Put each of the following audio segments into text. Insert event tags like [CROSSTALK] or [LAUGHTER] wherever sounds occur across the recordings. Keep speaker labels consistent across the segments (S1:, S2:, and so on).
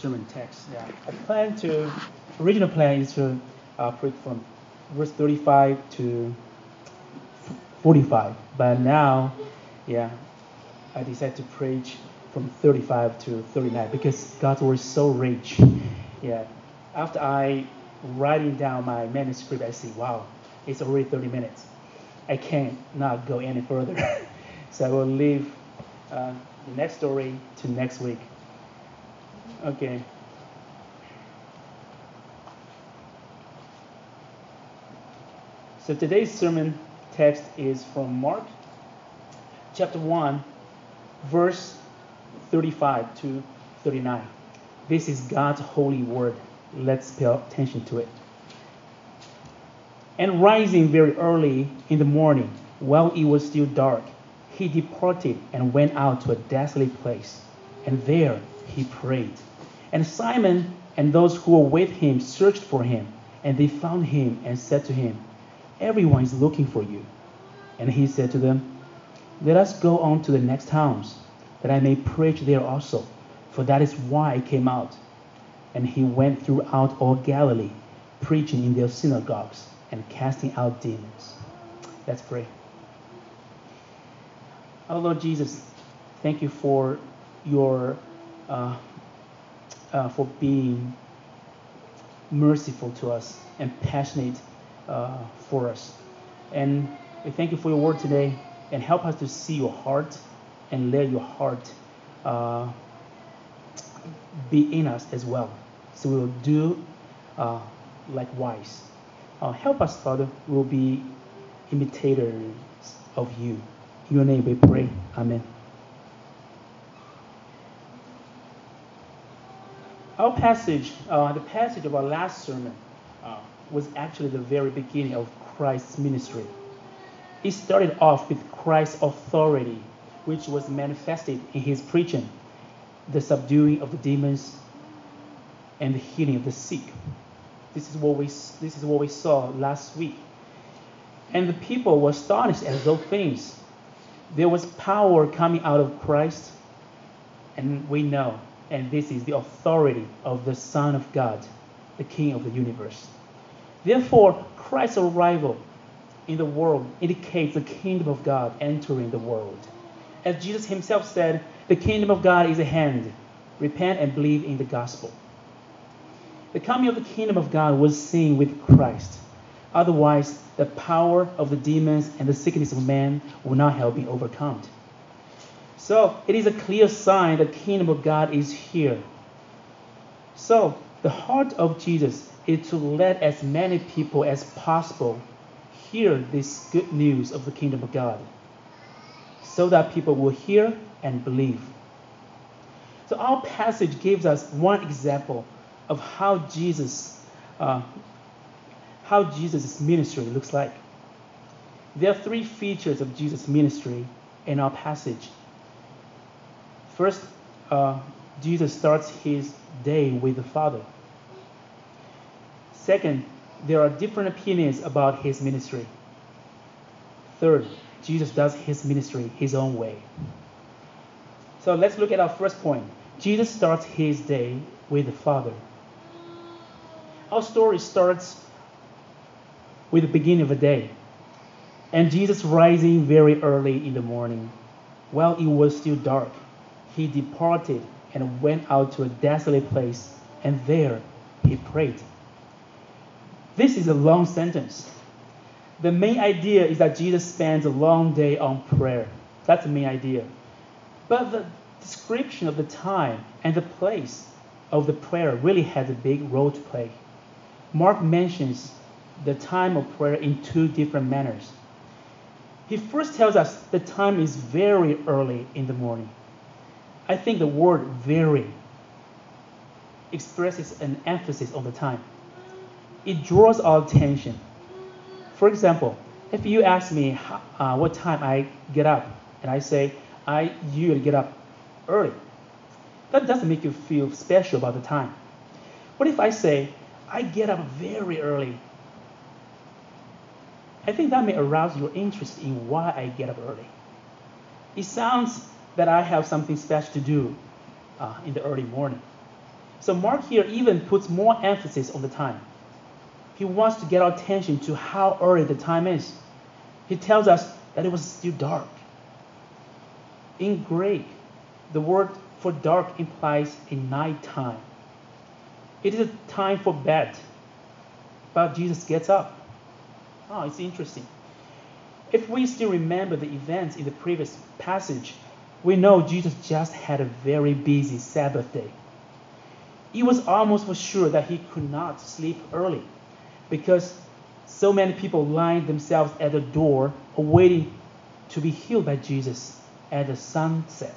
S1: sermon text. Yeah, I plan to original plan is to uh, preach from verse 35 to 45, but now, yeah, I decided to preach from 35 to 39 because God's word is so rich. Yeah, after I writing down my manuscript, I see, wow, it's already 30 minutes. I can't not go any further. [LAUGHS] so I will leave uh, the next story to next week. Okay. So today's sermon text is from Mark chapter 1, verse 35 to 39. This is God's holy word. Let's pay attention to it. And rising very early in the morning, while it was still dark, he departed and went out to a desolate place. And there he prayed. And Simon and those who were with him searched for him. And they found him and said to him, Everyone is looking for you. And he said to them, Let us go on to the next towns, that I may preach there also, for that is why I came out. And he went throughout all Galilee, preaching in their synagogues and casting out demons. Let's pray. Our Lord Jesus, thank you for your uh, uh, for being merciful to us and passionate uh, for us. And we thank you for your word today and help us to see your heart and let your heart uh, be in us as well. So we will do uh, likewise. Uh, help us, Father. We will be imitators of you. In your name we pray. Amen. Our passage, uh, the passage of our last sermon, uh, was actually the very beginning of Christ's ministry. It started off with Christ's authority, which was manifested in his preaching, the subduing of the demons, and the healing of the sick. This is what we, this is what we saw last week. And the people were astonished at those things. There was power coming out of Christ, and we know, and this is the authority of the Son of God, the King of the universe. Therefore, Christ's arrival in the world indicates the kingdom of God entering the world. As Jesus himself said, the kingdom of God is at hand. Repent and believe in the gospel. The coming of the kingdom of God was seen with Christ. Otherwise, the power of the demons and the sickness of man will not have been overcome. So, it is a clear sign the kingdom of God is here. So, the heart of Jesus is to let as many people as possible hear this good news of the kingdom of God so that people will hear and believe. So, our passage gives us one example of how Jesus, uh, how Jesus' ministry looks like. There are three features of Jesus' ministry in our passage. First, uh, Jesus starts his day with the Father. Second, there are different opinions about his ministry. Third, Jesus does his ministry his own way. So let's look at our first point. Jesus starts his day with the Father. Our story starts with the beginning of a day. And Jesus rising very early in the morning, while it was still dark, he departed and went out to a desolate place, and there he prayed. This is a long sentence. The main idea is that Jesus spends a long day on prayer. That's the main idea. But the description of the time and the place of the prayer really has a big role to play. Mark mentions the time of prayer in two different manners. He first tells us the time is very early in the morning. I think the word very expresses an emphasis on the time. It draws our attention. For example, if you ask me uh, what time I get up, and I say I usually get up early, that doesn't make you feel special about the time. What if I say I get up very early. I think that may arouse your interest in why I get up early. It sounds that I have something special to do uh, in the early morning. So Mark here even puts more emphasis on the time. He wants to get our attention to how early the time is. He tells us that it was still dark. In Greek, the word for dark implies a night time. It is a time for bed, but Jesus gets up. Oh, it's interesting. If we still remember the events in the previous passage, we know Jesus just had a very busy Sabbath day. It was almost for sure that he could not sleep early because so many people lined themselves at the door awaiting to be healed by Jesus at the sunset.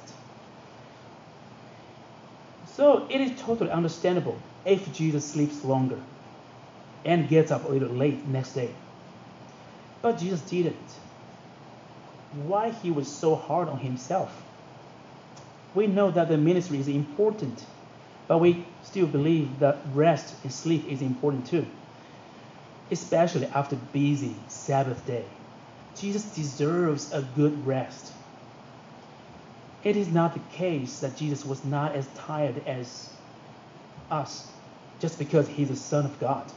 S1: So it is totally understandable if Jesus sleeps longer and gets up a little late next day. But Jesus didn't. Why he was so hard on himself? We know that the ministry is important, but we still believe that rest and sleep is important too, especially after a busy Sabbath day. Jesus deserves a good rest. It is not the case that Jesus was not as tired as us just because he's the Son of God.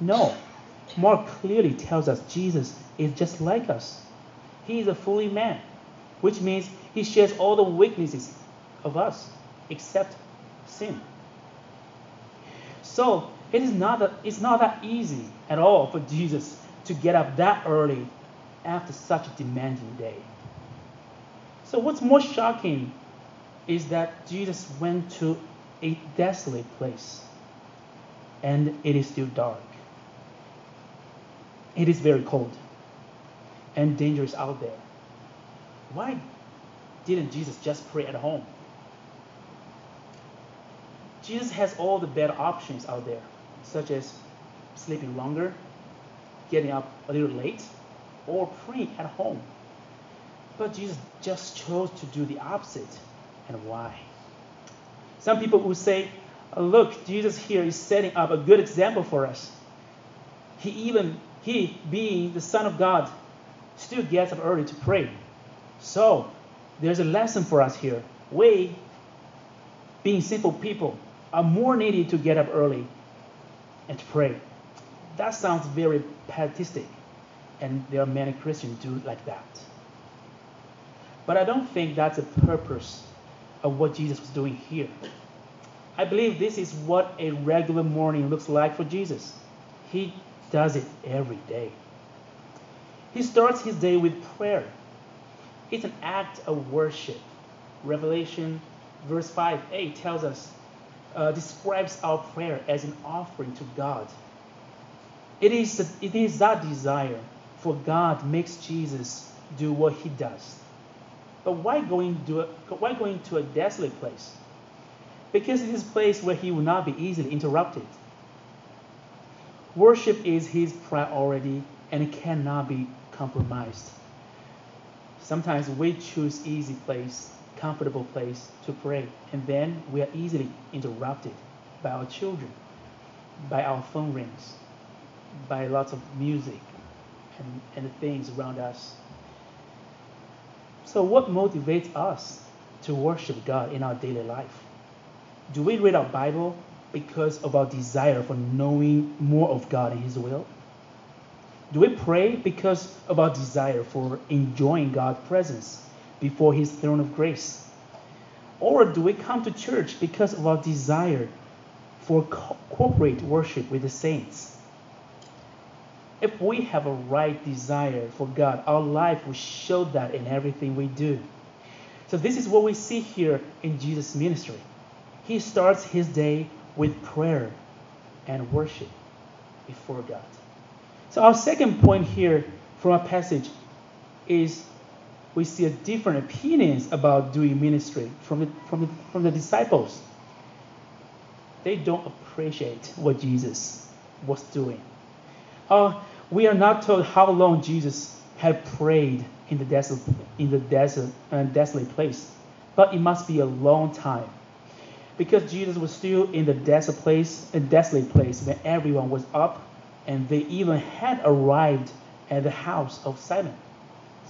S1: No, Mark clearly tells us Jesus is just like us. He is a fully man, which means he shares all the weaknesses of us except sin. So it is not that it's not that easy at all for Jesus to get up that early after such a demanding day. So what's more shocking is that Jesus went to a desolate place and it is still dark. It is very cold and dangerous out there. Why didn't Jesus just pray at home? Jesus has all the better options out there, such as sleeping longer, getting up a little late, or praying at home. But Jesus just chose to do the opposite. And why? Some people will say, look, Jesus here is setting up a good example for us. He even, he being the Son of God, still gets up early to pray. So, there's a lesson for us here. We, being simple people, are more needed to get up early and pray. That sounds very pietistic, and there are many Christians do like that. But I don't think that's the purpose of what Jesus was doing here. I believe this is what a regular morning looks like for Jesus. He does it every day. He starts his day with prayer. It's an act of worship. Revelation verse 5 8 tells us, uh, describes our prayer as an offering to God. It is, it is that desire for God makes Jesus do what he does. But why going, to a, why going to a desolate place? Because it is a place where he will not be easily interrupted. Worship is his priority and it cannot be compromised. Sometimes we choose easy place, comfortable place to pray, and then we are easily interrupted by our children, by our phone rings, by lots of music and, and the things around us. So, what motivates us to worship God in our daily life? Do we read our Bible because of our desire for knowing more of God and His will? Do we pray because of our desire for enjoying God's presence before His throne of grace? Or do we come to church because of our desire for co- corporate worship with the saints? If we have a right desire for God, our life will show that in everything we do. So, this is what we see here in Jesus' ministry. He starts his day with prayer and worship before God. So, our second point here from our passage is we see a different opinions about doing ministry from the, from the, from the disciples. They don't appreciate what Jesus was doing. Uh, we are not told how long Jesus had prayed in the desert, in the desert, uh, desolate place, but it must be a long time, because Jesus was still in the desert place, a desolate place when everyone was up, and they even had arrived at the house of Simon.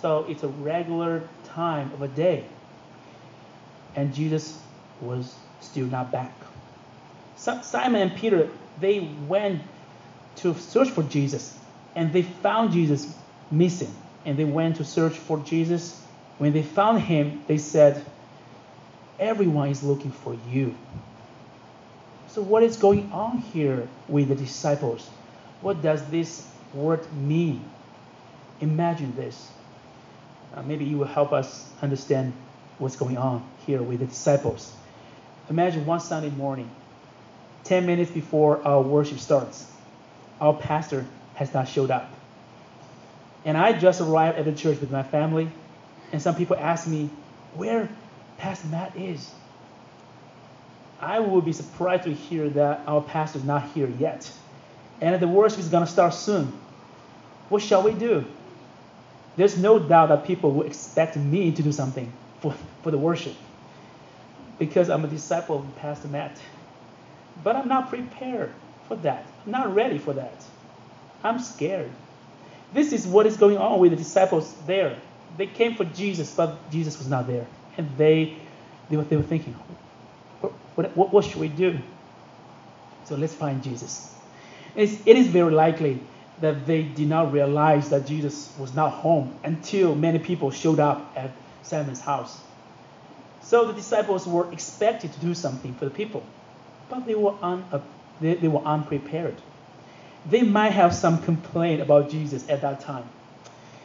S1: So it's a regular time of a day, and Jesus was still not back. Simon and Peter, they went to search for Jesus and they found Jesus missing. And they went to search for Jesus. When they found him, they said, Everyone is looking for you. So, what is going on here with the disciples? What does this word mean? Imagine this. Uh, maybe you will help us understand what's going on here with the disciples. Imagine one Sunday morning, 10 minutes before our worship starts, our pastor has not showed up. And I just arrived at the church with my family, and some people ask me where Pastor Matt is. I would be surprised to hear that our pastor is not here yet. And the worship is going to start soon. What shall we do? There's no doubt that people will expect me to do something for, for the worship because I'm a disciple of Pastor Matt. But I'm not prepared for that. I'm not ready for that. I'm scared. This is what is going on with the disciples there. They came for Jesus, but Jesus was not there. And they, they, were, they were thinking, what, what, what should we do? So let's find Jesus. It's, it is very likely that they did not realize that Jesus was not home until many people showed up at Simon's house. So the disciples were expected to do something for the people, but they were, un, uh, they, they were unprepared. They might have some complaint about Jesus at that time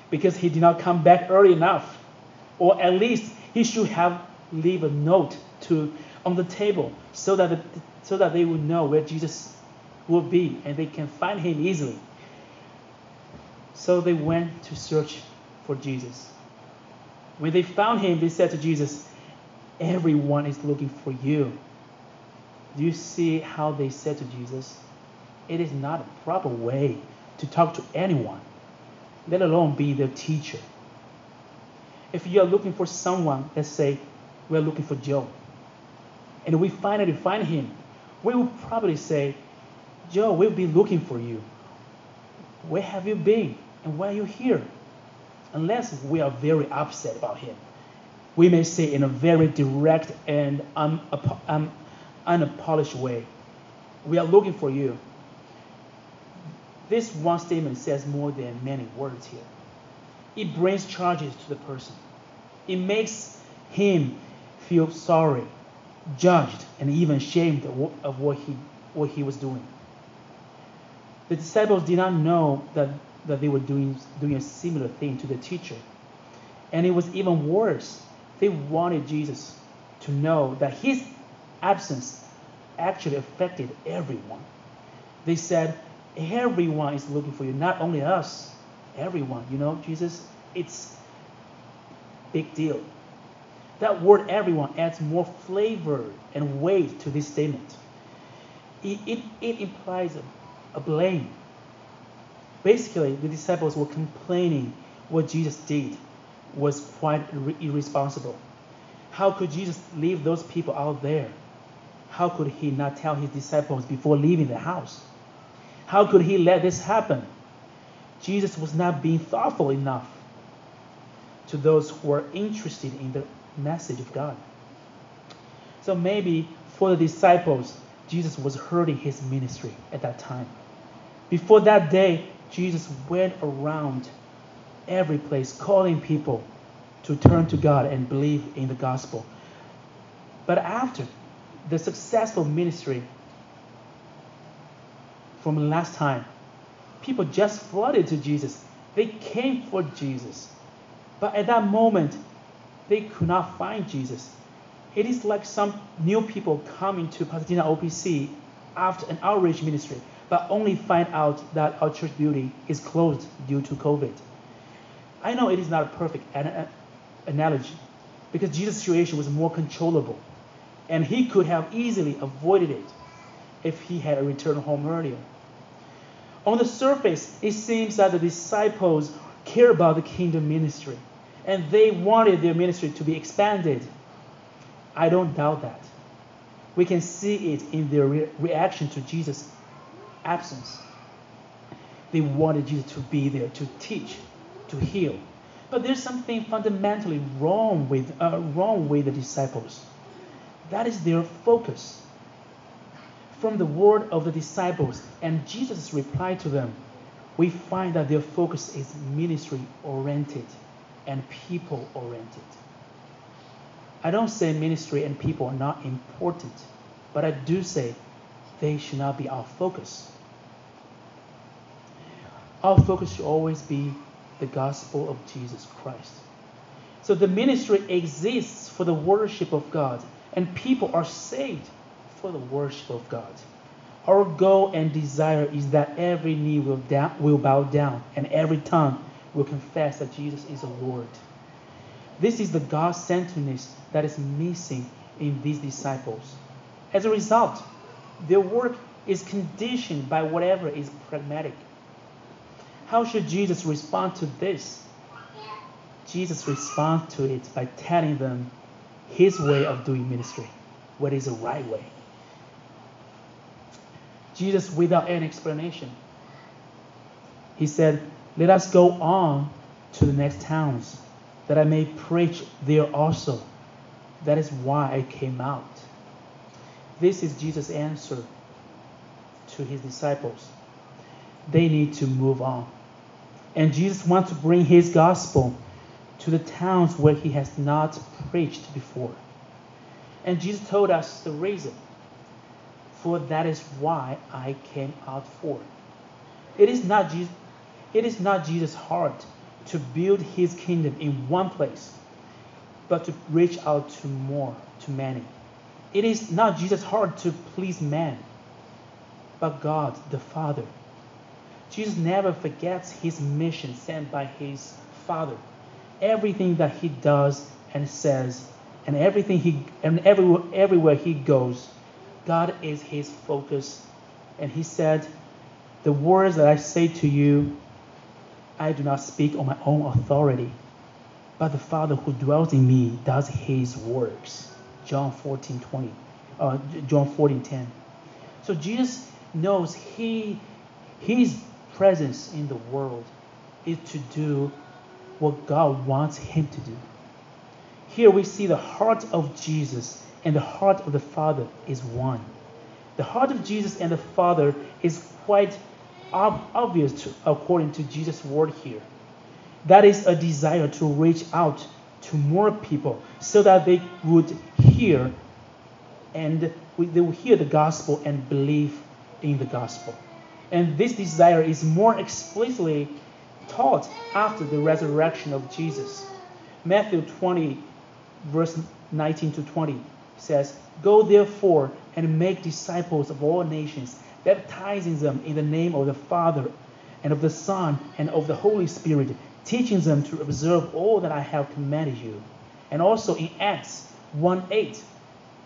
S1: because he did not come back early enough, or at least he should have leave a note to on the table so that so that they would know where Jesus will be and they can find him easily. So they went to search for Jesus. When they found him, they said to Jesus, Everyone is looking for you. Do you see how they said to Jesus? It is not a proper way to talk to anyone, let alone be their teacher. If you are looking for someone, let's say we're looking for Joe, and we finally find him, we will probably say, Joe, we'll be looking for you. Where have you been? And why are you here? Unless we are very upset about him. We may say in a very direct and un- un- unpolished way, We are looking for you. This one statement says more than many words here. It brings charges to the person, it makes him feel sorry, judged, and even ashamed of what he, what he was doing. The disciples did not know that, that they were doing, doing a similar thing to the teacher. And it was even worse. They wanted Jesus to know that his absence actually affected everyone. They said, Everyone is looking for you, not only us, everyone. You know, Jesus, it's big deal. That word everyone adds more flavor and weight to this statement. It, it, it implies a blame. Basically, the disciples were complaining what Jesus did was quite irresponsible. How could Jesus leave those people out there? How could he not tell his disciples before leaving the house? How could he let this happen? Jesus was not being thoughtful enough to those who were interested in the message of God. So maybe for the disciples, Jesus was hurting his ministry at that time. Before that day, Jesus went around every place calling people to turn to God and believe in the gospel. But after the successful ministry from last time, people just flooded to Jesus. They came for Jesus. But at that moment, they could not find Jesus. It is like some new people coming to Pasadena OPC after an outreach ministry but only find out that our church building is closed due to COVID. I know it is not a perfect an- analogy because Jesus' situation was more controllable and he could have easily avoided it if he had returned home earlier. On the surface, it seems that the disciples care about the kingdom ministry and they wanted their ministry to be expanded. I don't doubt that. We can see it in their re- reaction to Jesus' absence. They wanted Jesus to be there to teach, to heal. But there's something fundamentally wrong with, uh, wrong with the disciples. That is their focus. from the word of the disciples and Jesus' reply to them, we find that their focus is ministry oriented and people oriented. I don't say ministry and people are not important, but I do say they should not be our focus. Our focus should always be the gospel of Jesus Christ. So the ministry exists for the worship of God, and people are saved for the worship of God. Our goal and desire is that every knee will, down, will bow down and every tongue will confess that Jesus is the Lord. This is the God centeredness that is missing in these disciples. As a result, their work is conditioned by whatever is pragmatic. How should Jesus respond to this? Jesus responds to it by telling them his way of doing ministry, what is the right way. Jesus, without any explanation, he said, Let us go on to the next towns, that I may preach there also. That is why I came out. This is Jesus' answer to his disciples. They need to move on. And Jesus wants to bring his gospel to the towns where he has not preached before. And Jesus told us the reason. For that is why I came out for. It is not Jesus, it is not Jesus' heart to build his kingdom in one place, but to reach out to more, to many. It is not Jesus' heart to please man, but God the Father. Jesus never forgets his mission sent by his Father. Everything that he does and says, and everything he and everywhere, everywhere he goes, God is his focus. And he said, The words that I say to you, I do not speak on my own authority, but the Father who dwells in me does his works. John 14, 20. Uh, John 14, 10. So Jesus knows he, his presence in the world is to do what God wants him to do. Here we see the heart of Jesus and the heart of the Father is one. The heart of Jesus and the Father is quite obvious to, according to Jesus' word here. That is a desire to reach out to more people so that they would hear and they will hear the gospel and believe in the gospel. And this desire is more explicitly taught after the resurrection of Jesus. Matthew 20, verse 19 to 20 says, Go therefore and make disciples of all nations, baptizing them in the name of the Father and of the Son and of the Holy Spirit, teaching them to observe all that I have commanded you. And also in Acts 1 8,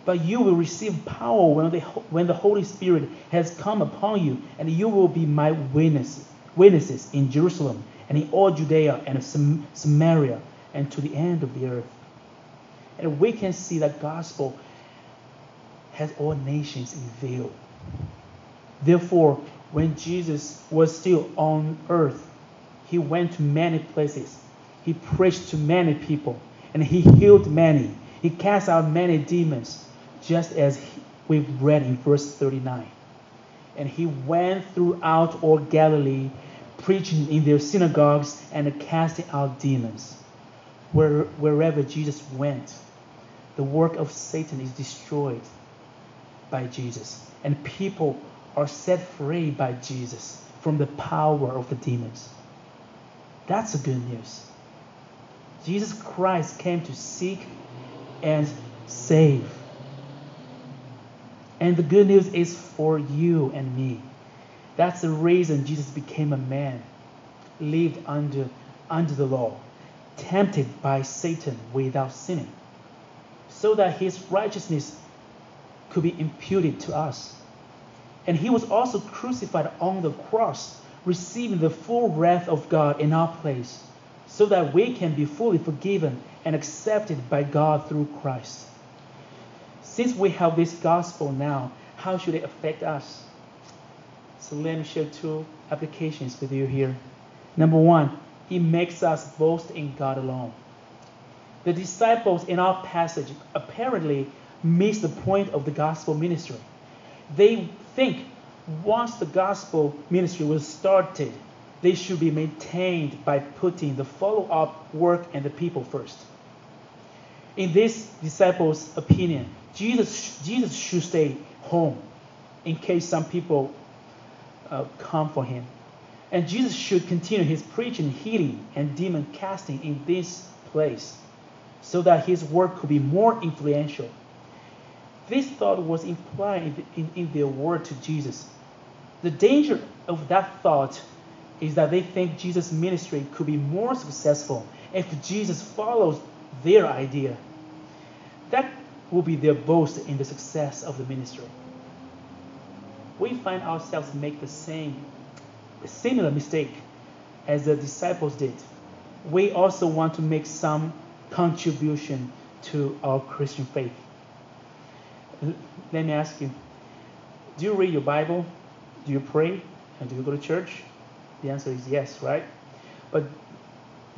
S1: but you will receive power when the, when the Holy Spirit has come upon you, and you will be my witnesses, witnesses in Jerusalem and in all Judea and Samaria and to the end of the earth. And we can see that gospel has all nations in view. Therefore, when Jesus was still on earth, he went to many places. He preached to many people, and he healed many. He cast out many demons just as we've read in verse 39. And he went throughout all Galilee, preaching in their synagogues and casting out demons. Where, wherever Jesus went, the work of Satan is destroyed by Jesus, and people are set free by Jesus from the power of the demons. That's the good news. Jesus Christ came to seek and save. And the good news is for you and me. That's the reason Jesus became a man, lived under, under the law, tempted by Satan without sinning, so that his righteousness could be imputed to us. And he was also crucified on the cross, receiving the full wrath of God in our place, so that we can be fully forgiven and accepted by God through Christ. Since we have this gospel now, how should it affect us? So let me share two applications with you here. Number one, it makes us boast in God alone. The disciples in our passage apparently missed the point of the gospel ministry. They think once the gospel ministry was started, they should be maintained by putting the follow up work and the people first. In this disciples' opinion, Jesus, Jesus should stay home in case some people uh, come for him. And Jesus should continue his preaching, healing, and demon casting in this place so that his work could be more influential. This thought was implied in, in, their word to Jesus. The danger of that thought is that they think Jesus' ministry could be more successful if Jesus follows their idea. That will be their boast in the success of the ministry. We find ourselves make the same similar mistake as the disciples did. We also want to make some contribution to our Christian faith. Let me ask you do you read your Bible? Do you pray? And do you go to church? The answer is yes, right? But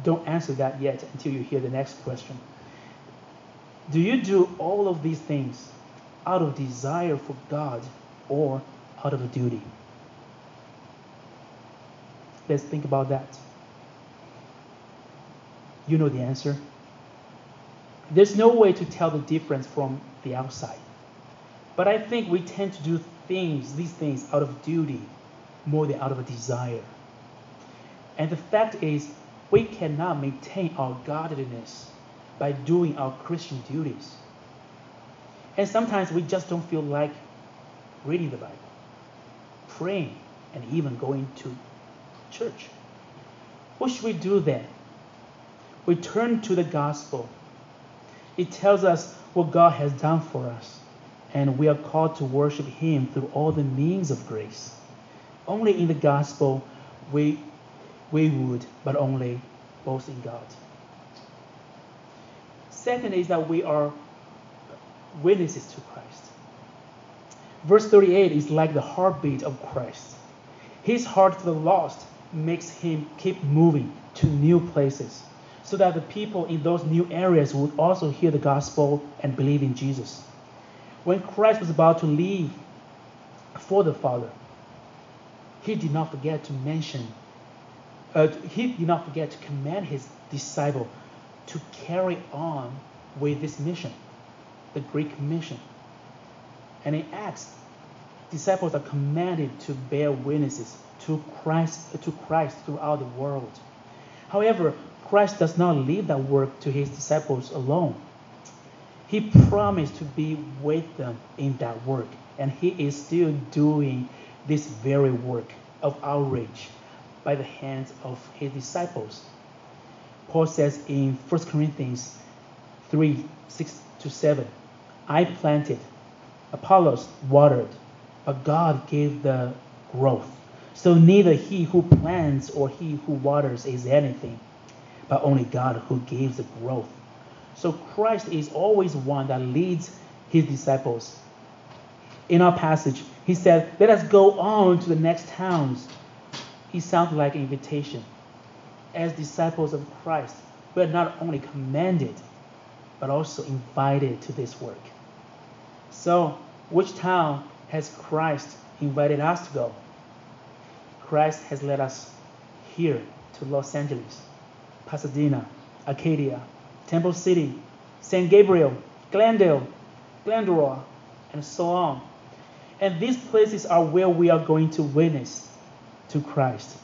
S1: don't answer that yet until you hear the next question. Do you do all of these things out of desire for God or out of a duty? Let's think about that. You know the answer. There's no way to tell the difference from the outside. But I think we tend to do things, these things, out of duty more than out of a desire. And the fact is, we cannot maintain our godliness by doing our Christian duties. And sometimes we just don't feel like reading the Bible, praying, and even going to church. What should we do then? We turn to the gospel. It tells us what God has done for us, and we are called to worship Him through all the means of grace. Only in the gospel we, we would, but only boast in God. Second is that we are witnesses to Christ. Verse 38 is like the heartbeat of Christ. His heart for the lost makes him keep moving to new places so that the people in those new areas would also hear the gospel and believe in Jesus. When Christ was about to leave for the Father, he did not forget to mention, uh, he did not forget to command his disciple to carry on with this mission, the Great Commission. And in Acts, disciples are commanded to bear witnesses to Christ, to Christ throughout the world. However, Christ does not leave that work to his disciples alone. He promised to be with them in that work, and he is still doing this very work of outreach by the hands of his disciples. Paul says in 1 Corinthians 3 6 to 7, I planted, Apollos watered, but God gave the growth. So neither he who plants or he who waters is anything, but only God who gives the growth. So Christ is always one that leads his disciples. In our passage, he said, Let us go on to the next towns. It sounds like an invitation. As disciples of Christ, we are not only commanded, but also invited to this work. So, which town has Christ invited us to go? Christ has led us here to Los Angeles, Pasadena, Arcadia, Temple City, San Gabriel, Glendale, Glendora, and so on. And these places are where we are going to witness to Christ.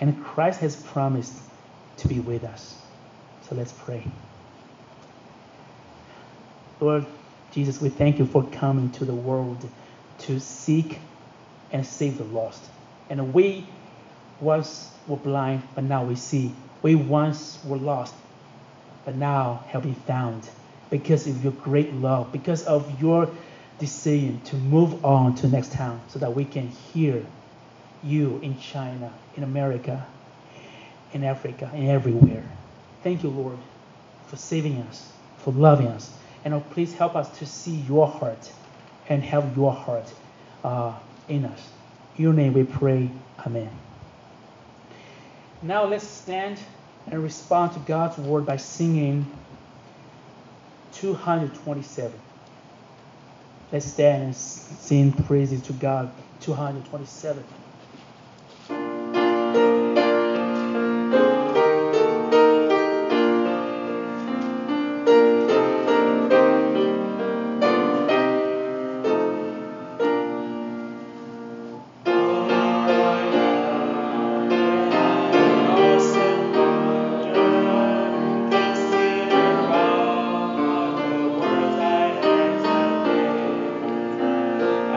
S1: And Christ has promised to be with us. So let's pray. Lord Jesus, we thank you for coming to the world to seek and save the lost. And we once were blind, but now we see. We once were lost, but now have been found because of your great love, because of your decision to move on to next town so that we can hear you in China, in America, in Africa, and everywhere. Thank you, Lord, for saving us, for loving us. And oh, please help us to see your heart and have your heart uh, in us. In your name we pray. Amen. Now let's stand and respond to God's word by singing 227. Let's stand and sing praises to God. 227.